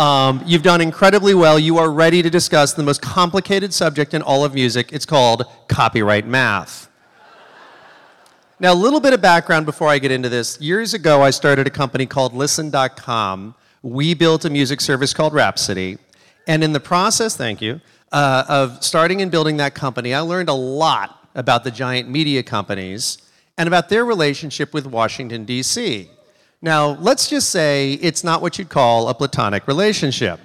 Um, you've done incredibly well. You are ready to discuss the most complicated subject in all of music. It's called copyright math. Now, a little bit of background before I get into this. Years ago, I started a company called Listen.com. We built a music service called Rhapsody. And in the process, thank you, uh, of starting and building that company, I learned a lot about the giant media companies and about their relationship with Washington, D.C. Now, let's just say it's not what you'd call a platonic relationship.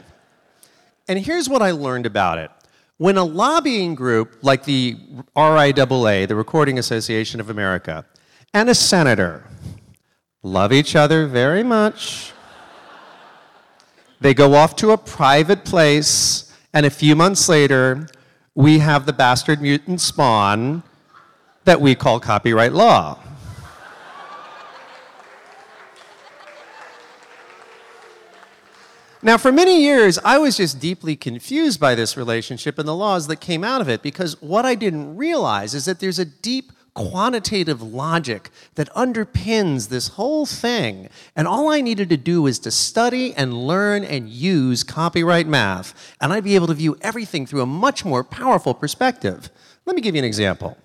And here's what I learned about it. When a lobbying group like the RIAA, the Recording Association of America, and a senator love each other very much, they go off to a private place, and a few months later, we have the bastard mutant spawn that we call copyright law. Now, for many years, I was just deeply confused by this relationship and the laws that came out of it because what I didn't realize is that there's a deep quantitative logic that underpins this whole thing. And all I needed to do was to study and learn and use copyright math, and I'd be able to view everything through a much more powerful perspective. Let me give you an example.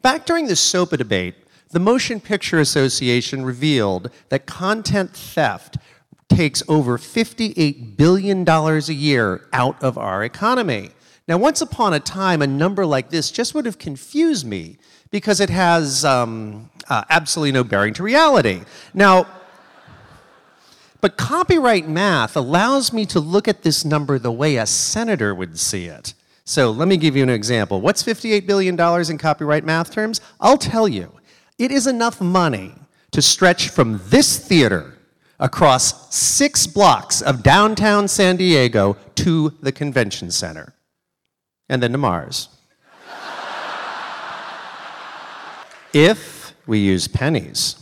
Back during the SOPA debate, the Motion Picture Association revealed that content theft takes over $58 billion a year out of our economy. Now, once upon a time, a number like this just would have confused me because it has um, uh, absolutely no bearing to reality. Now, but copyright math allows me to look at this number the way a senator would see it. So let me give you an example. What's $58 billion in copyright math terms? I'll tell you. It is enough money to stretch from this theater across six blocks of downtown San Diego to the convention center, and then to Mars. if we use pennies.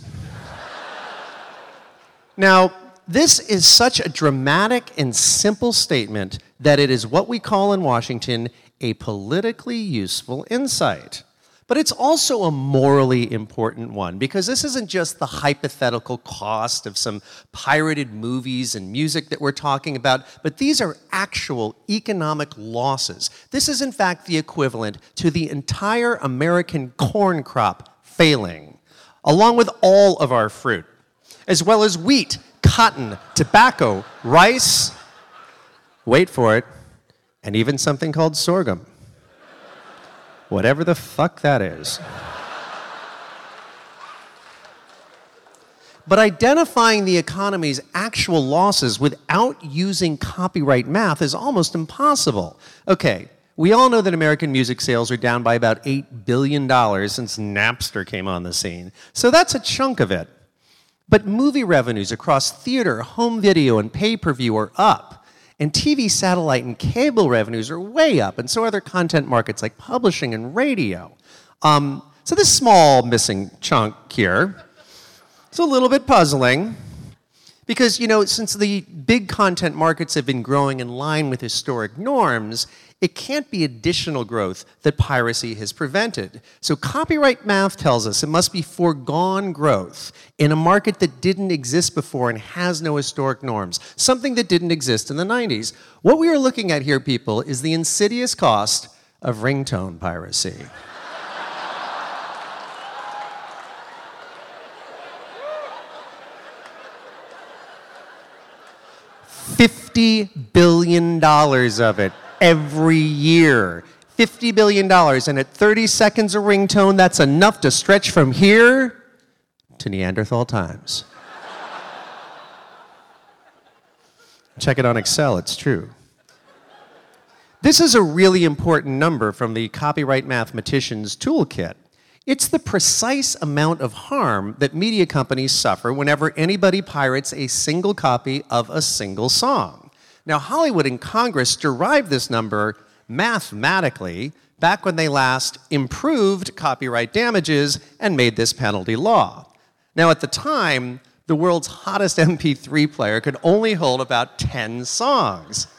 Now, this is such a dramatic and simple statement that it is what we call in Washington a politically useful insight. But it's also a morally important one because this isn't just the hypothetical cost of some pirated movies and music that we're talking about, but these are actual economic losses. This is, in fact, the equivalent to the entire American corn crop failing, along with all of our fruit, as well as wheat, cotton, tobacco, rice, wait for it, and even something called sorghum whatever the fuck that is. But identifying the economy's actual losses without using copyright math is almost impossible. Okay, we all know that American music sales are down by about $8 billion since Napster came on the scene. So that's a chunk of it. But movie revenues across theater, home video, and pay per view are up. And TV, satellite, and cable revenues are way up, and so are other content markets like publishing and radio. Um, so this small missing chunk here is a little bit puzzling. Because, you know, since the big content markets have been growing in line with historic norms, it can't be additional growth that piracy has prevented. So, copyright math tells us it must be foregone growth in a market that didn't exist before and has no historic norms, something that didn't exist in the 90s. What we are looking at here, people, is the insidious cost of ringtone piracy. $50 billion of it every year. $50 billion. And at 30 seconds a ringtone, that's enough to stretch from here to Neanderthal times. Check it on Excel, it's true. This is a really important number from the Copyright Mathematician's Toolkit. It's the precise amount of harm that media companies suffer whenever anybody pirates a single copy of a single song. Now, Hollywood and Congress derived this number mathematically back when they last improved copyright damages and made this penalty law. Now, at the time, the world's hottest MP3 player could only hold about 10 songs.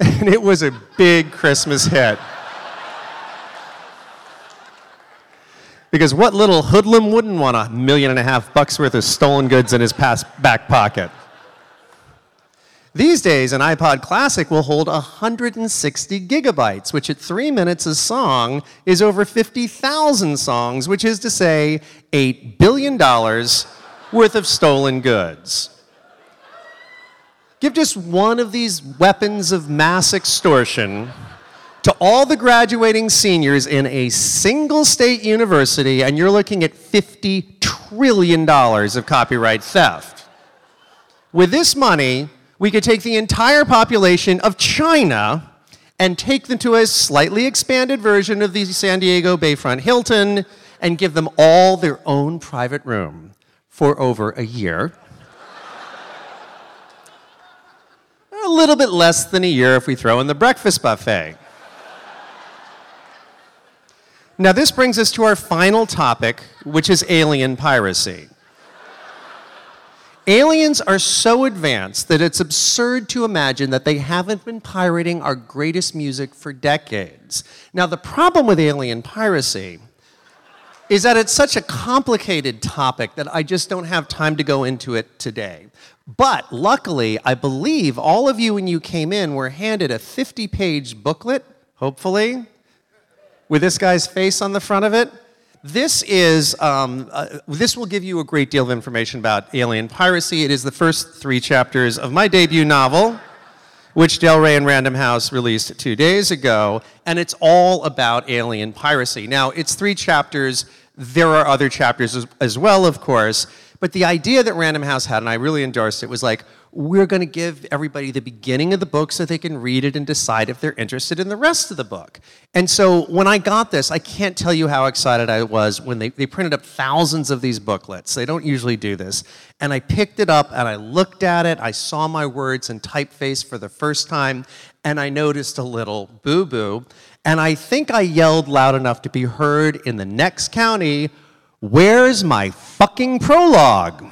And it was a big Christmas hit. Because what little hoodlum wouldn't want a million and a half bucks worth of stolen goods in his back pocket? These days, an iPod Classic will hold 160 gigabytes, which at three minutes a song is over 50,000 songs, which is to say, $8 billion worth of stolen goods. Give just one of these weapons of mass extortion to all the graduating seniors in a single state university, and you're looking at $50 trillion of copyright theft. With this money, we could take the entire population of China and take them to a slightly expanded version of the San Diego Bayfront Hilton and give them all their own private room for over a year. a little bit less than a year if we throw in the breakfast buffet. Now, this brings us to our final topic, which is alien piracy. Aliens are so advanced that it's absurd to imagine that they haven't been pirating our greatest music for decades. Now, the problem with alien piracy is that it's such a complicated topic that I just don't have time to go into it today. But luckily, I believe all of you, when you came in, were handed a 50 page booklet, hopefully, with this guy's face on the front of it. This is um, uh, this will give you a great deal of information about alien piracy. It is the first three chapters of my debut novel, which Del Rey and Random House released two days ago, and it's all about alien piracy. Now, it's three chapters. There are other chapters as, as well, of course, but the idea that Random House had, and I really endorsed it, was like we're going to give everybody the beginning of the book so they can read it and decide if they're interested in the rest of the book. And so when I got this, I can't tell you how excited I was when they, they printed up thousands of these booklets. They don't usually do this. And I picked it up and I looked at it. I saw my words in typeface for the first time, and I noticed a little boo boo. And I think I yelled loud enough to be heard in the next county Where's my fucking prologue?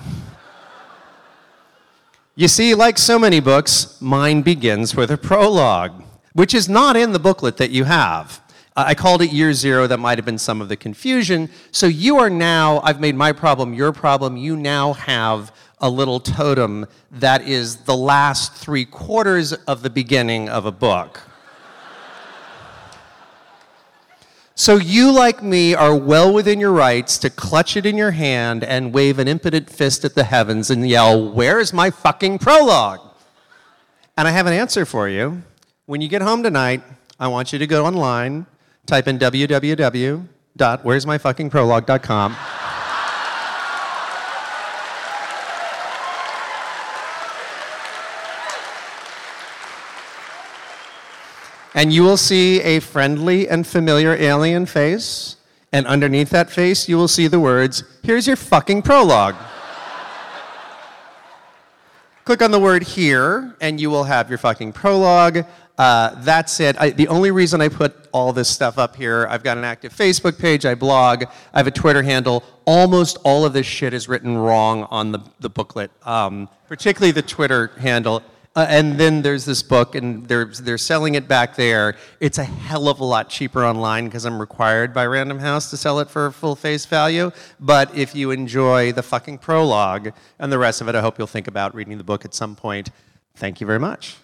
You see, like so many books, mine begins with a prologue, which is not in the booklet that you have. I called it year zero. That might have been some of the confusion. So you are now, I've made my problem your problem. You now have a little totem that is the last three quarters of the beginning of a book. So you, like me, are well within your rights to clutch it in your hand and wave an impotent fist at the heavens and yell, Where's my fucking prologue? And I have an answer for you. When you get home tonight, I want you to go online, type in www.where'smyfuckingprologue.com. and you will see a friendly and familiar alien face, and underneath that face, you will see the words, Here's your fucking prologue. Click on the word here, and you will have your fucking prologue. Uh, that's it. I, the only reason I put all this stuff up here, I've got an active Facebook page, I blog, I have a Twitter handle. Almost all of this shit is written wrong on the, the booklet, um, particularly the Twitter handle. Uh, and then there's this book, and they're, they're selling it back there. It's a hell of a lot cheaper online because I'm required by Random House to sell it for full face value. But if you enjoy the fucking prologue and the rest of it, I hope you'll think about reading the book at some point. Thank you very much.